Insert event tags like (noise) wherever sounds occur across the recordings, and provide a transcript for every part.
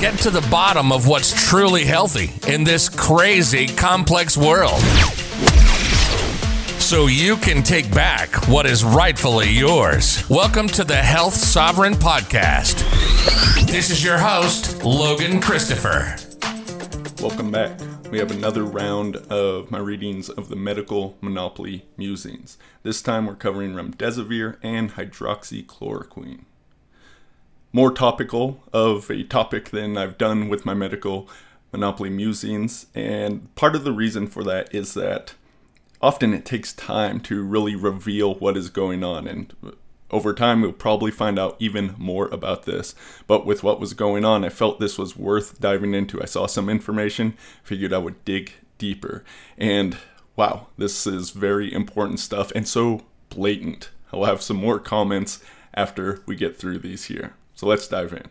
get to the bottom of what's truly healthy in this crazy, complex world. So you can take back what is rightfully yours. Welcome to the Health Sovereign Podcast. This is your host, Logan Christopher. Welcome back. We have another round of my readings of the Medical Monopoly Musings. This time we're covering remdesivir and hydroxychloroquine more topical of a topic than I've done with my medical monopoly musings. And part of the reason for that is that often it takes time to really reveal what is going on. And over time, we'll probably find out even more about this. But with what was going on, I felt this was worth diving into. I saw some information, figured I would dig deeper. And wow, this is very important stuff and so blatant. I'll have some more comments after we get through these here. So let's dive in.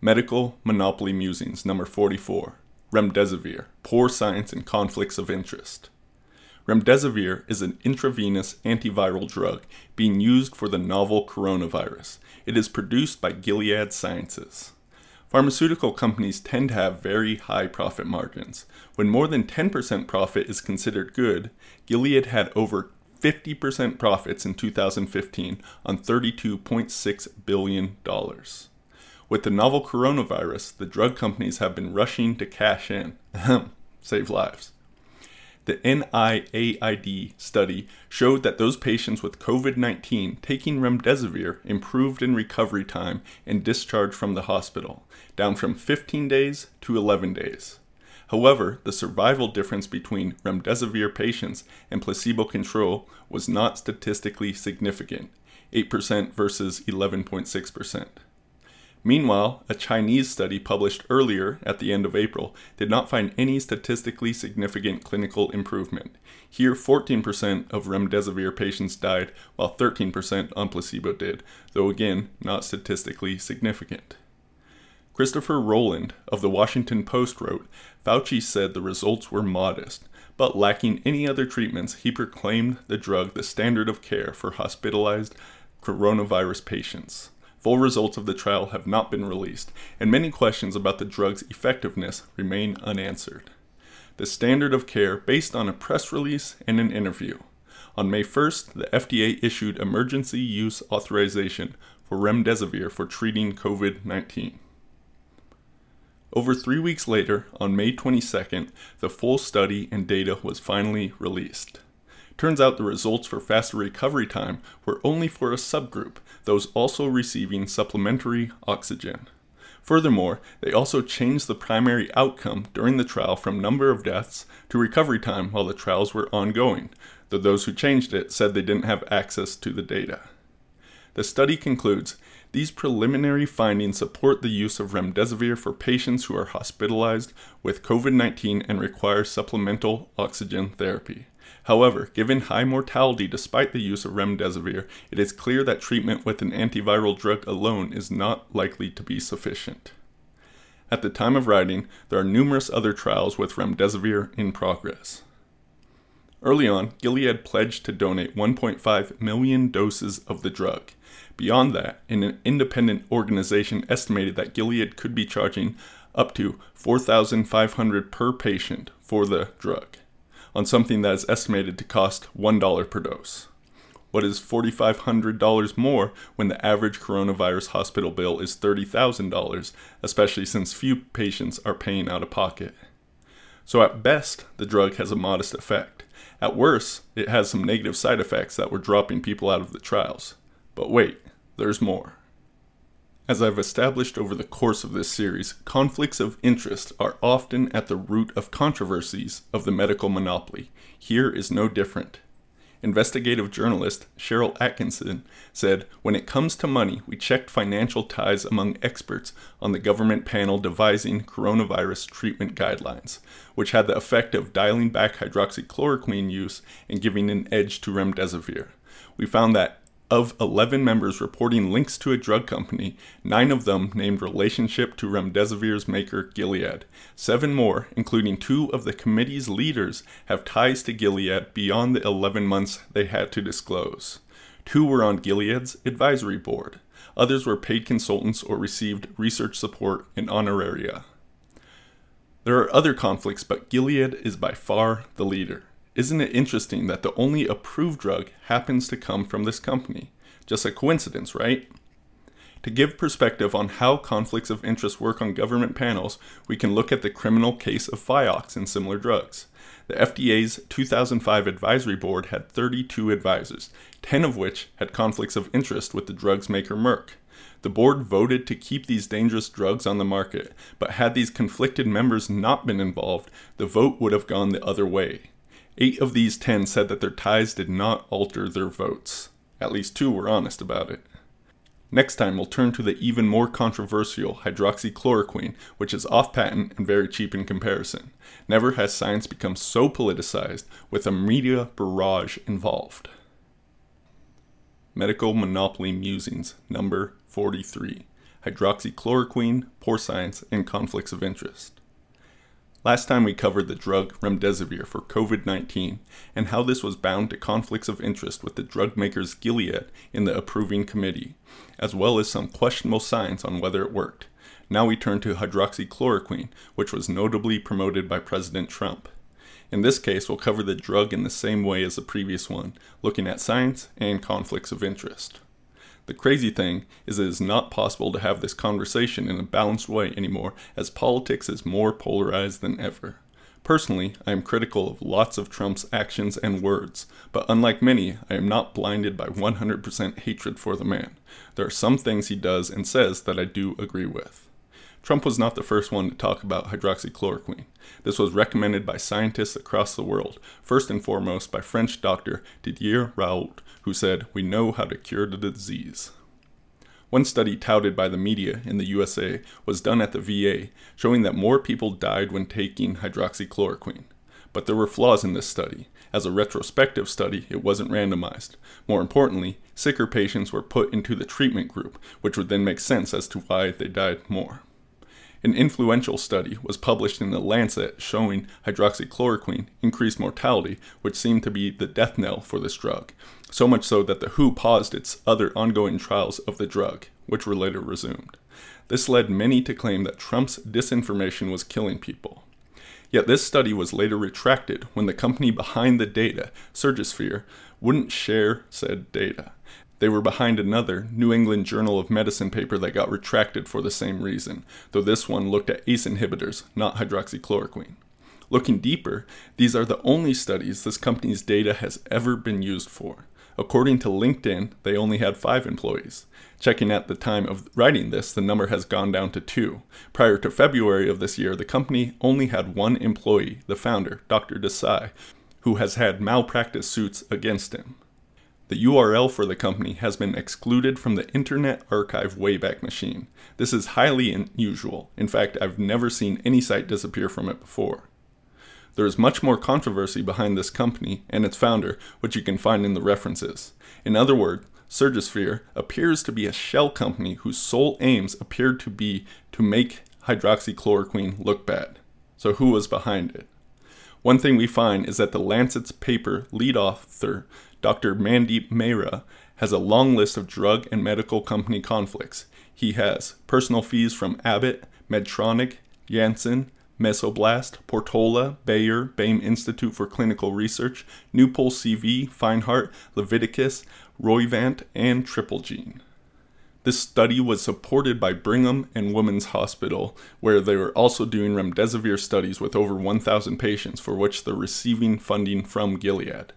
Medical Monopoly Musings, number 44 Remdesivir Poor Science and Conflicts of Interest. Remdesivir is an intravenous antiviral drug being used for the novel coronavirus. It is produced by Gilead Sciences. Pharmaceutical companies tend to have very high profit margins. When more than 10% profit is considered good, Gilead had over 50% profits in 2015 on $32.6 billion. With the novel coronavirus, the drug companies have been rushing to cash in, save lives. The NIAID study showed that those patients with COVID 19 taking remdesivir improved in recovery time and discharge from the hospital, down from 15 days to 11 days. However, the survival difference between remdesivir patients and placebo control was not statistically significant 8% versus 11.6%. Meanwhile, a Chinese study published earlier at the end of April did not find any statistically significant clinical improvement. Here, 14% of remdesivir patients died, while 13% on placebo did, though again, not statistically significant. Christopher Rowland of the Washington Post wrote Fauci said the results were modest, but lacking any other treatments, he proclaimed the drug the standard of care for hospitalized coronavirus patients. Full results of the trial have not been released, and many questions about the drug's effectiveness remain unanswered. The standard of care based on a press release and an interview. On May 1st, the FDA issued emergency use authorization for remdesivir for treating COVID 19. Over three weeks later, on May 22nd, the full study and data was finally released. Turns out the results for faster recovery time were only for a subgroup, those also receiving supplementary oxygen. Furthermore, they also changed the primary outcome during the trial from number of deaths to recovery time while the trials were ongoing, though those who changed it said they didn't have access to the data. The study concludes these preliminary findings support the use of remdesivir for patients who are hospitalized with COVID 19 and require supplemental oxygen therapy. However, given high mortality despite the use of remdesivir, it is clear that treatment with an antiviral drug alone is not likely to be sufficient. At the time of writing, there are numerous other trials with remdesivir in progress. Early on, Gilead pledged to donate 1.5 million doses of the drug. Beyond that, an independent organization estimated that Gilead could be charging up to 4500 per patient for the drug on something that is estimated to cost $1 per dose. What is $4,500 more when the average coronavirus hospital bill is $30,000, especially since few patients are paying out of pocket? So, at best, the drug has a modest effect. At worst, it has some negative side effects that were dropping people out of the trials. But wait, there's more. As I've established over the course of this series, conflicts of interest are often at the root of controversies of the medical monopoly. Here is no different. Investigative journalist Sharyl Attkisson said, When it comes to money, we checked financial ties among experts on the government panel devising coronavirus treatment guidelines, which had the effect of dialing back hydroxychloroquine use and giving an edge to remdesivir. We found that of 11 members reporting links to a drug company, nine of them named relationship to remdesivir's maker Gilead. Seven more, including two of the committee's leaders, have ties to Gilead beyond the 11 months they had to disclose. Two were on Gilead's advisory board. Others were paid consultants or received research support and honoraria. There are other conflicts, but Gilead is by far the leader. Isn't it interesting that the only approved drug happens to come from this company? Just a coincidence, right? To give perspective on how conflicts of interest work on government panels, we can look at the criminal case of Vioxx and similar drugs. The FDA's 2005 advisory board had 32 advisors, 10 of which had conflicts of interest with the drug's maker Merck. The board voted to keep these dangerous drugs on the market, but had these conflicted members not been involved, the vote would have gone the other way. Eight of these 10 said that their ties did not alter their votes. At least two were honest about it. Next time, we'll turn to the even more controversial hydroxychloroquine, which is off patent and very cheap in comparison. Never has science become so politicized with a media barrage involved. Medical Monopoly Musings, number 43 Hydroxychloroquine, Poor Science, and Conflicts of Interest. Last time we covered the drug remdesivir for COVID 19 and how this was bound to conflicts of interest with the drug makers Gilead in the approving committee, as well as some questionable science on whether it worked. Now we turn to hydroxychloroquine, which was notably promoted by President Trump. In this case, we'll cover the drug in the same way as the previous one, looking at science and conflicts of interest. The crazy thing is it is not possible to have this conversation in a balanced way anymore as politics is more polarized than ever. Personally, I am critical of lots of Trump's actions and words, but unlike many, I am not blinded by 100% hatred for the man. There are some things he does and says that I do agree with. Trump was not the first one to talk about hydroxychloroquine. This was recommended by scientists across the world, first and foremost by French doctor Didier Raoult, who said, We know how to cure the disease. One study touted by the media in the USA was done at the VA, showing that more people died when taking hydroxychloroquine. But there were flaws in this study. As a retrospective study, it wasn't randomized. More importantly, sicker patients were put into the treatment group, which would then make sense as to why they died more. An influential study was published in The Lancet showing hydroxychloroquine increased mortality, which seemed to be the death knell for this drug, so much so that the WHO paused its other ongoing trials of the drug, which were later resumed. This led many to claim that Trump's disinformation was killing people. Yet this study was later retracted when the company behind the data, Surgisphere, wouldn't share said data. They were behind another New England Journal of Medicine paper that got retracted for the same reason, though this one looked at ACE inhibitors, not hydroxychloroquine. Looking deeper, these are the only studies this company's data has ever been used for. According to LinkedIn, they only had five employees. Checking at the time of writing this, the number has gone down to two. Prior to February of this year, the company only had one employee, the founder, Dr. Desai, who has had malpractice suits against him. The URL for the company has been excluded from the Internet Archive Wayback Machine. This is highly unusual. In fact, I've never seen any site disappear from it before. There is much more controversy behind this company and its founder, which you can find in the references. In other words, Surgisphere appears to be a shell company whose sole aims appeared to be to make hydroxychloroquine look bad. So, who was behind it? One thing we find is that the Lancet's paper lead author Dr. Mandeep Mehra has a long list of drug and medical company conflicts. He has personal fees from Abbott, Medtronic, Janssen, Mesoblast, Portola, Bayer, Baim Institute for Clinical Research, Newpol CV, FineHeart, Leviticus, Roivant, and Triple Gene. This study was supported by Brigham and Women's Hospital, where they were also doing remdesivir studies with over 1,000 patients, for which they're receiving funding from Gilead.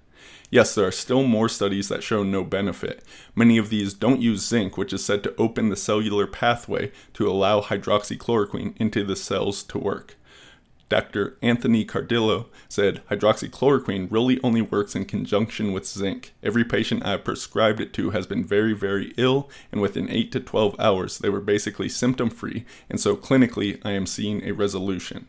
Yes, there are still more studies that show no benefit. Many of these don't use zinc, which is said to open the cellular pathway to allow hydroxychloroquine into the cells to work. Dr. Anthony Cardillo said hydroxychloroquine really only works in conjunction with zinc. Every patient I've prescribed it to has been very, very ill, and within 8 to 12 hours they were basically symptom free, and so clinically I am seeing a resolution.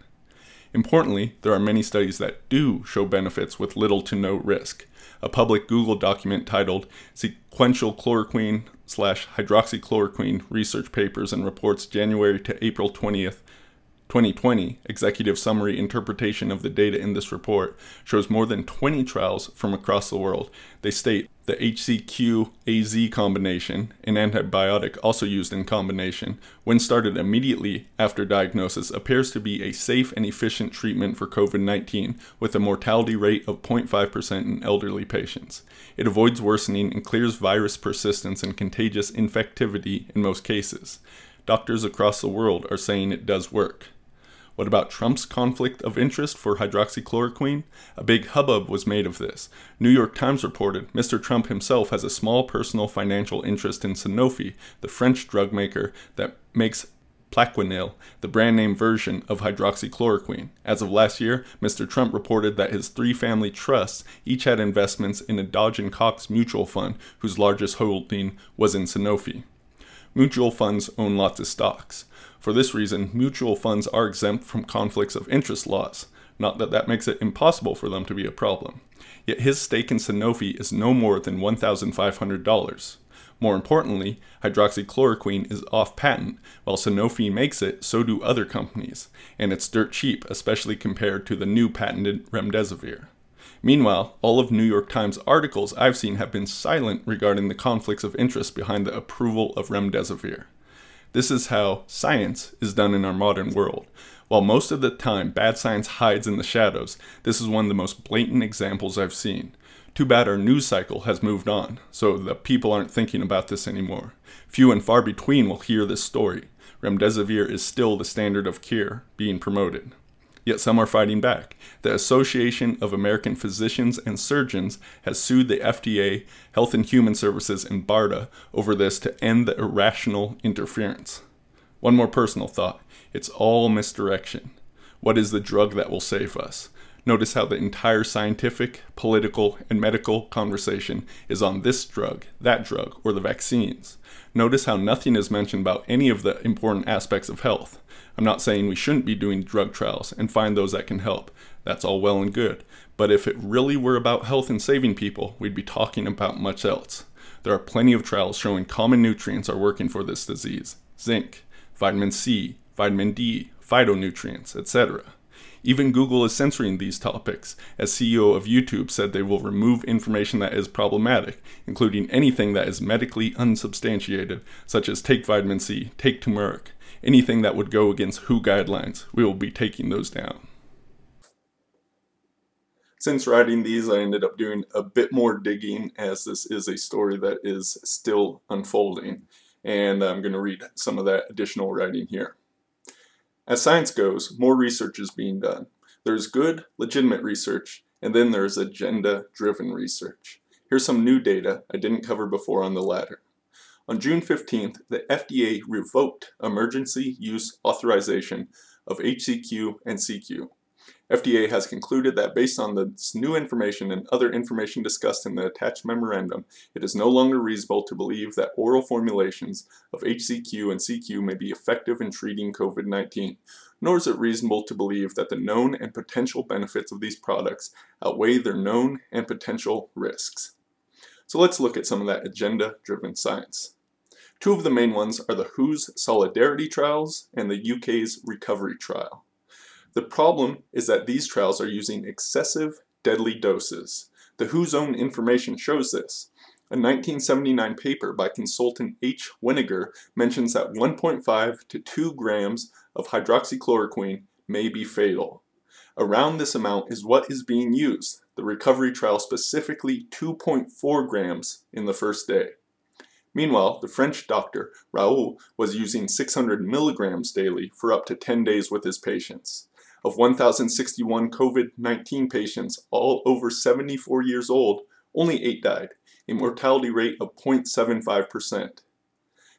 Importantly, there are many studies that do show benefits with little to no risk a public Google document titled Sequential Chloroquine slash Hydroxychloroquine Research Papers and Reports January to April 20th, 2020 executive summary interpretation of the data in this report shows more than 20 trials from across the world. They state the HCQ AZ combination, an antibiotic also used in combination, when started immediately after diagnosis, appears to be a safe and efficient treatment for COVID 19 with a mortality rate of 0.5% in elderly patients. It avoids worsening and clears virus persistence and contagious infectivity in most cases. Doctors across the world are saying it does work. What about Trump's conflict of interest for hydroxychloroquine? A big hubbub was made of this. New York Times reported Mr. Trump himself has a small personal financial interest in Sanofi, the French drug maker that makes Plaquenil, the brand name version of hydroxychloroquine. As of last year, Mr. Trump reported that his three family trusts each had investments in a Dodge and Cox mutual fund, whose largest holding was in Sanofi. Mutual funds own lots of stocks. For this reason, mutual funds are exempt from conflicts of interest laws. Not that that makes it impossible for them to be a problem. Yet his stake in Sanofi is no more than $1,500. More importantly, hydroxychloroquine is off patent. While Sanofi makes it, so do other companies, and it's dirt cheap, especially compared to the new patented remdesivir. Meanwhile, all of New York Times articles I've seen have been silent regarding the conflicts of interest behind the approval of remdesivir. This is how science is done in our modern world. While most of the time bad science hides in the shadows, this is one of the most blatant examples I've seen. Too bad our news cycle has moved on, so the people aren't thinking about this anymore. Few and far between will hear this story. Remdesivir is still the standard of care being promoted yet some are fighting back. The Association of American Physicians and Surgeons has sued the FDA, Health and Human Services, and BARDA over this to end the irrational interference. One more personal thought it's all misdirection. What is the drug that will save us? Notice how the entire scientific, political, and medical conversation is on this drug, that drug, or the vaccines. Notice how nothing is mentioned about any of the important aspects of health. I'm not saying we shouldn't be doing drug trials and find those that can help. That's all well and good. But if it really were about health and saving people, we'd be talking about much else. There are plenty of trials showing common nutrients are working for this disease zinc, vitamin C, vitamin D, phytonutrients, etc. Even Google is censoring these topics, as CEO of YouTube said they will remove information that is problematic, including anything that is medically unsubstantiated, such as take vitamin C, take turmeric, anything that would go against WHO guidelines, we will be taking those down. Since writing these, I ended up doing a bit more digging as this is a story that is still unfolding, and I'm going to read some of that additional writing here. As science goes, more research is being done. There's good, legitimate research, and then there's agenda driven research. Here's some new data I didn't cover before on the latter. On June 15th, the FDA revoked emergency use authorization of HCQ and CQ. FDA has concluded that based on this new information and other information discussed in the attached memorandum, it is no longer reasonable to believe that oral formulations of HCQ and CQ may be effective in treating COVID 19, nor is it reasonable to believe that the known and potential benefits of these products outweigh their known and potential risks. So let's look at some of that agenda driven science. Two of the main ones are the WHO's Solidarity trials and the UK's Recovery trial. The problem is that these trials are using excessive, deadly doses. The WHO's own information shows this. A 1979 paper by consultant H. Weniger mentions that 1.5 to 2 grams of hydroxychloroquine may be fatal. Around this amount is what is being used. The recovery trial specifically 2.4 grams in the first day. Meanwhile, the French doctor, Raoult, was using 600 milligrams daily for up to 10 days with his patients. Of 1,061 COVID 19 patients, all over 74 years old, only 8 died, a mortality rate of 0.75%.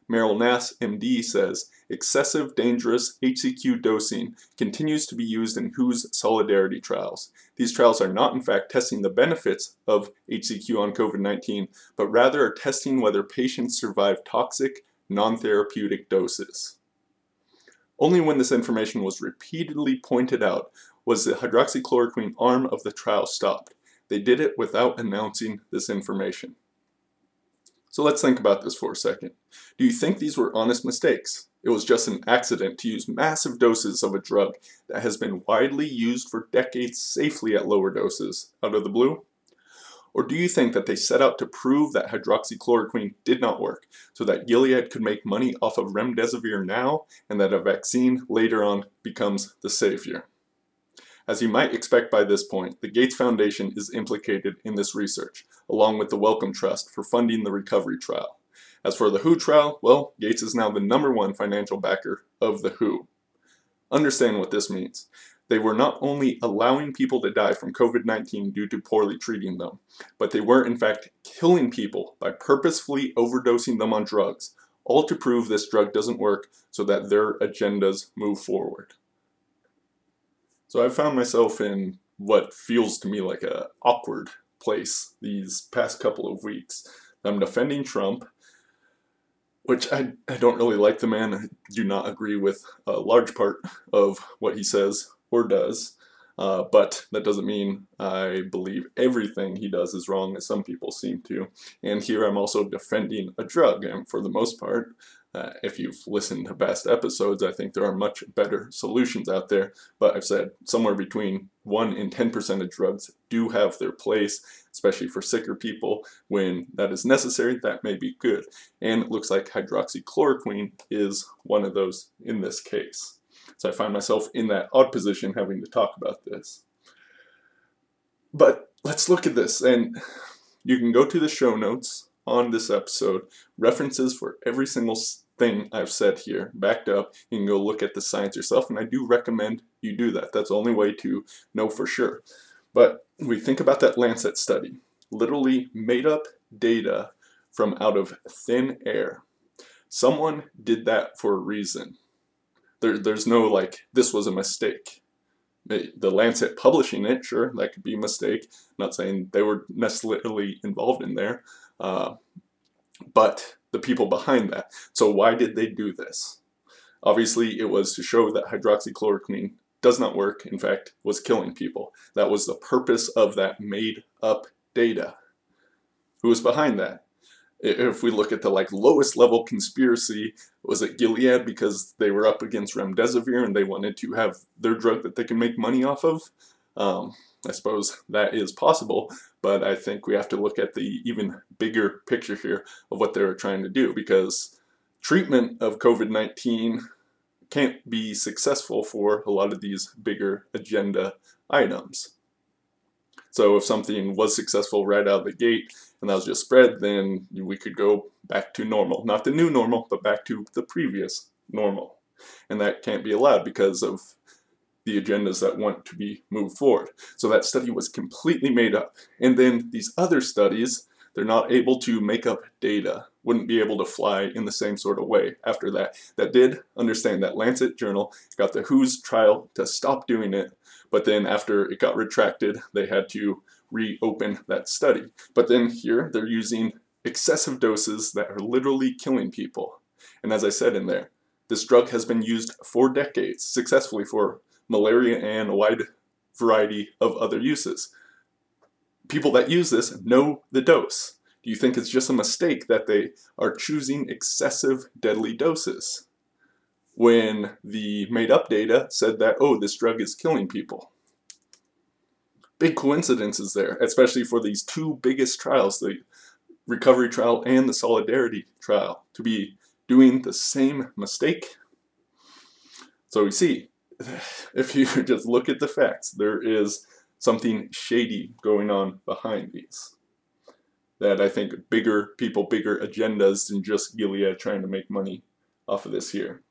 Meryl Nass, MD, says excessive dangerous HCQ dosing continues to be used in WHO's solidarity trials. These trials are not, in fact, testing the benefits of HCQ on COVID 19, but rather are testing whether patients survive toxic, non therapeutic doses. Only when this information was repeatedly pointed out was the hydroxychloroquine arm of the trial stopped. They did it without announcing this information. So let's think about this for a second. Do you think these were honest mistakes? It was just an accident to use massive doses of a drug that has been widely used for decades safely at lower doses out of the blue? Or do you think that they set out to prove that hydroxychloroquine did not work so that Gilead could make money off of remdesivir now and that a vaccine later on becomes the savior? As you might expect by this point, the Gates Foundation is implicated in this research, along with the Wellcome Trust for funding the recovery trial. As for the WHO trial, well, Gates is now the number one financial backer of the WHO. Understand what this means. They were not only allowing people to die from COVID 19 due to poorly treating them, but they were in fact killing people by purposefully overdosing them on drugs, all to prove this drug doesn't work so that their agendas move forward. So I've found myself in what feels to me like a awkward place these past couple of weeks. I'm defending Trump, which I, I don't really like the man. I do not agree with a large part of what he says or does. Uh, but that doesn't mean I believe everything he does is wrong, as some people seem to. And here I'm also defending a drug, and for the most part, uh, if you've listened to past episodes, I think there are much better solutions out there. But I've said somewhere between 1 and 10% of drugs do have their place, especially for sicker people. When that is necessary, that may be good. And it looks like hydroxychloroquine is one of those in this case. So I find myself in that odd position having to talk about this. But let's look at this, and you can go to the show notes on this episode, references for every single thing I've said here, backed up. You can go look at the science yourself, and I do recommend you do that. That's the only way to know for sure. But we think about that Lancet study, literally made up data from out of thin air. Someone did that for a reason. There, there's no like, this was a mistake. The Lancet publishing it, sure, that could be a mistake. I'm not saying they were necessarily involved in there, uh, but the people behind that. So why did they do this? Obviously, it was to show that hydroxychloroquine does not work, in fact, was killing people. That was the purpose of that made up data. Who was behind that? If we look at the like lowest level conspiracy, was it Gilead because they were up against remdesivir and they wanted to have their drug that they can make money off of? Um, I suppose that is possible, but I think we have to look at the even bigger picture here of what they're trying to do because treatment of COVID 19 can't be successful for a lot of these bigger agenda items. So if something was successful right out of the gate and that was just spread, then we could go back to normal. Not the new normal, but back to the previous normal. And that can't be allowed because of the agendas that want to be moved forward. So that study was completely made up. And then these other studies, they're not able to make up data, wouldn't be able to fly in the same sort of way after that. That did understand that Lancet Journal got the WHO's trial to stop doing it, but then after it got retracted, they had to reopen that study. But then here, they're using excessive doses that are literally killing people. And as I said in there, this drug has been used for decades successfully for malaria, and a wide variety of other uses. People that use this know the dose. Do you think it's just a mistake that they are choosing excessive deadly doses? When the made up data said that, oh, this drug is killing people. Big coincidences there, especially for these two biggest trials, the recovery trial and the solidarity trial, to be doing the same mistake. So we see (laughs) if you just look at the facts, there is something shady going on behind these. That I think bigger people, bigger agendas than just Gilead trying to make money off of this here.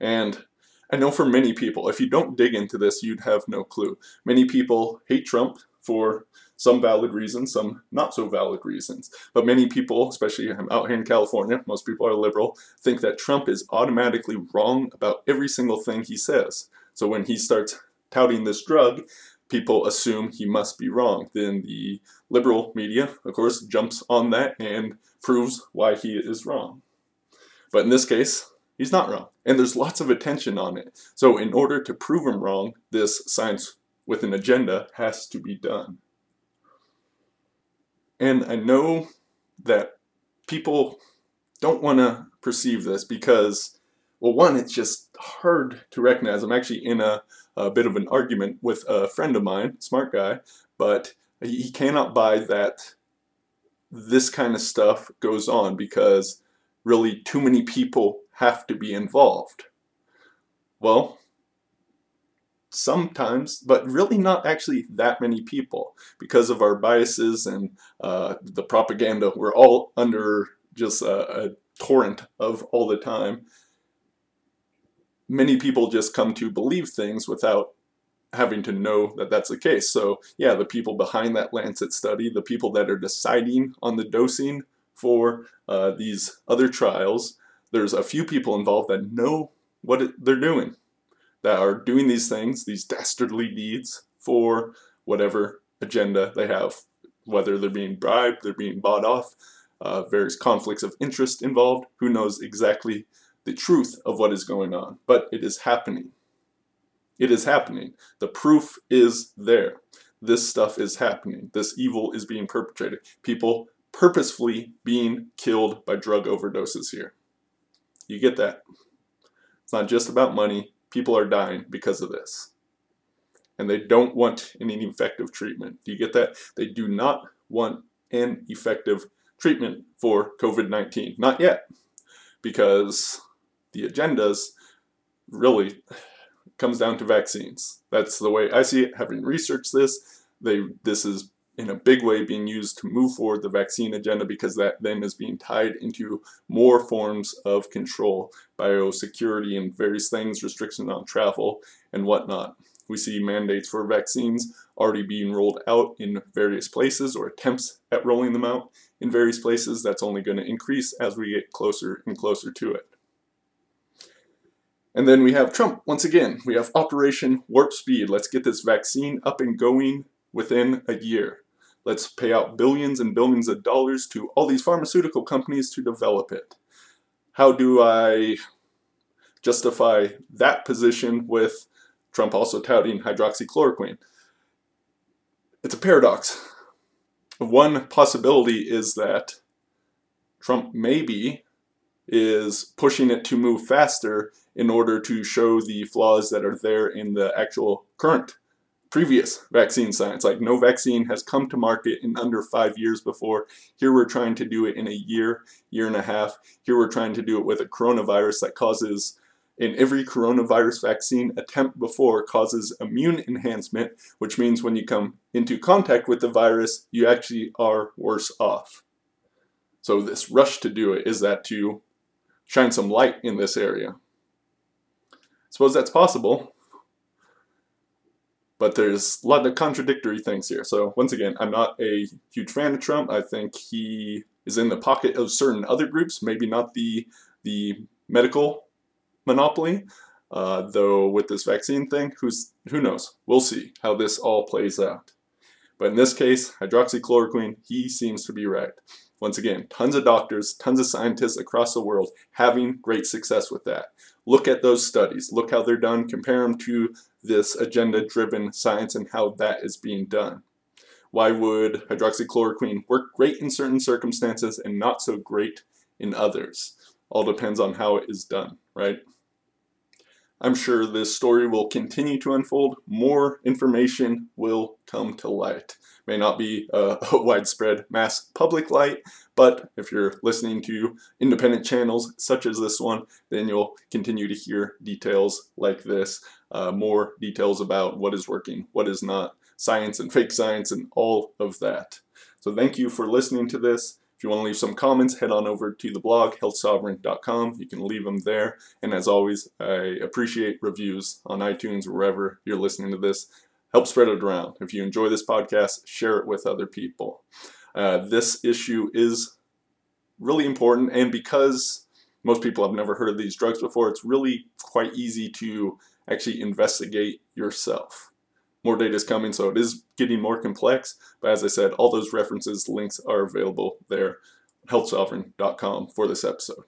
And I know for many people, if you don't dig into this, you'd have no clue. Many people hate Trump for some valid reasons, some not so valid reasons. But many people, especially out here in California, most people are liberal, think that Trump is automatically wrong about every single thing he says. So when he starts touting this drug, people assume he must be wrong. Then the liberal media, of course, jumps on that and proves why he is wrong. But in this case, he's not wrong. And there's lots of attention on it. So in order to prove him wrong, this science with an agenda has to be done. And I know that people don't want to perceive this because, well, one, it's just hard to recognize. I'm actually in a, a bit of an argument with a friend of mine, smart guy, but He cannot buy that this kind of stuff goes on because really too many people have to be involved. Well, sometimes, but really not actually that many people because of our biases and uh, the propaganda. We're all under just a, a torrent of all the time. Many people just come to believe things without having to know that that's the case. So, yeah, the people behind that Lancet study, the people that are deciding on the dosing for uh, these other trials, there's a few people involved that know what it, they're doing that are doing these things, these dastardly deeds for whatever agenda they have, whether they're being bribed, they're being bought off, uh, various conflicts of interest involved. Who knows exactly the truth of what is going on? But it is happening. It is happening. The proof is there. This stuff is happening. This evil is being perpetrated. People purposefully being killed by drug overdoses here. You get that? It's not just about money, people are dying because of this. And they don't want any effective treatment. Do you get that? They do not want an effective treatment for COVID 19. Not yet. Because the agendas really comes down to vaccines. That's the way I see it. Having researched this, they this is in a big way being used to move forward the vaccine agenda because that then is being tied into more forms of control, biosecurity and various things, restrictions on travel and whatnot. We see mandates for vaccines already being rolled out in various places or attempts at rolling them out in various places. That's only going to increase as we get closer and closer to it. And then we have Trump once again. We have Operation Warp Speed. Let's get this vaccine up and going within a year. Let's pay out billions and billions of dollars to all these pharmaceutical companies to develop it. How do I justify that position with Trump also touting hydroxychloroquine? It's a paradox. One possibility is that Trump maybe is pushing it to move faster in order to show the flaws that are there in the actual current previous vaccine science. Like no vaccine has come to market in under five years before. Here we're trying to do it in a year, year and a half. Here we're trying to do it with a coronavirus that causes, in every coronavirus vaccine attempt before, causes immune enhancement, which means when you come into contact with the virus, you actually are worse off. So this rush to do it is that to shine some light in this area. I Suppose that's possible but there's a lot of contradictory things here. So once again, I'm not a huge fan of Trump. I think he is in the pocket of certain other groups, maybe not the the medical monopoly. Uh, though with this vaccine thing, who's who knows? We'll see how this all plays out. But in this case, hydroxychloroquine, he seems to be right. Once again, tons of doctors, tons of scientists across the world having great success with that. Look at those studies. Look how they're done. Compare them to this agenda-driven science and how that is being done. Why would hydroxychloroquine work great in certain circumstances and not so great in others? All depends on how it is done, right? I'm sure this story will continue to unfold. More information will come to light. May not be a, (laughs) a, widespread mass public light, but if you're listening to independent channels such as this one, then you'll continue to hear details like this, uh, more details about what is working, what is not, science and fake science, and all of that. So thank you for listening to this. If you want to leave some comments, head on over to the blog, healthsovereign.com. You can leave them there. And as always, I appreciate reviews on iTunes, wherever you're listening to this. Help spread it around. If you enjoy this podcast, share it with other people. Uh, this issue is really important, and because most people have never heard of these drugs before, it's really quite easy to actually investigate yourself more data is coming, so it is getting more complex. But as I said, all those references, links are available there, healthsovereign.com for this episode.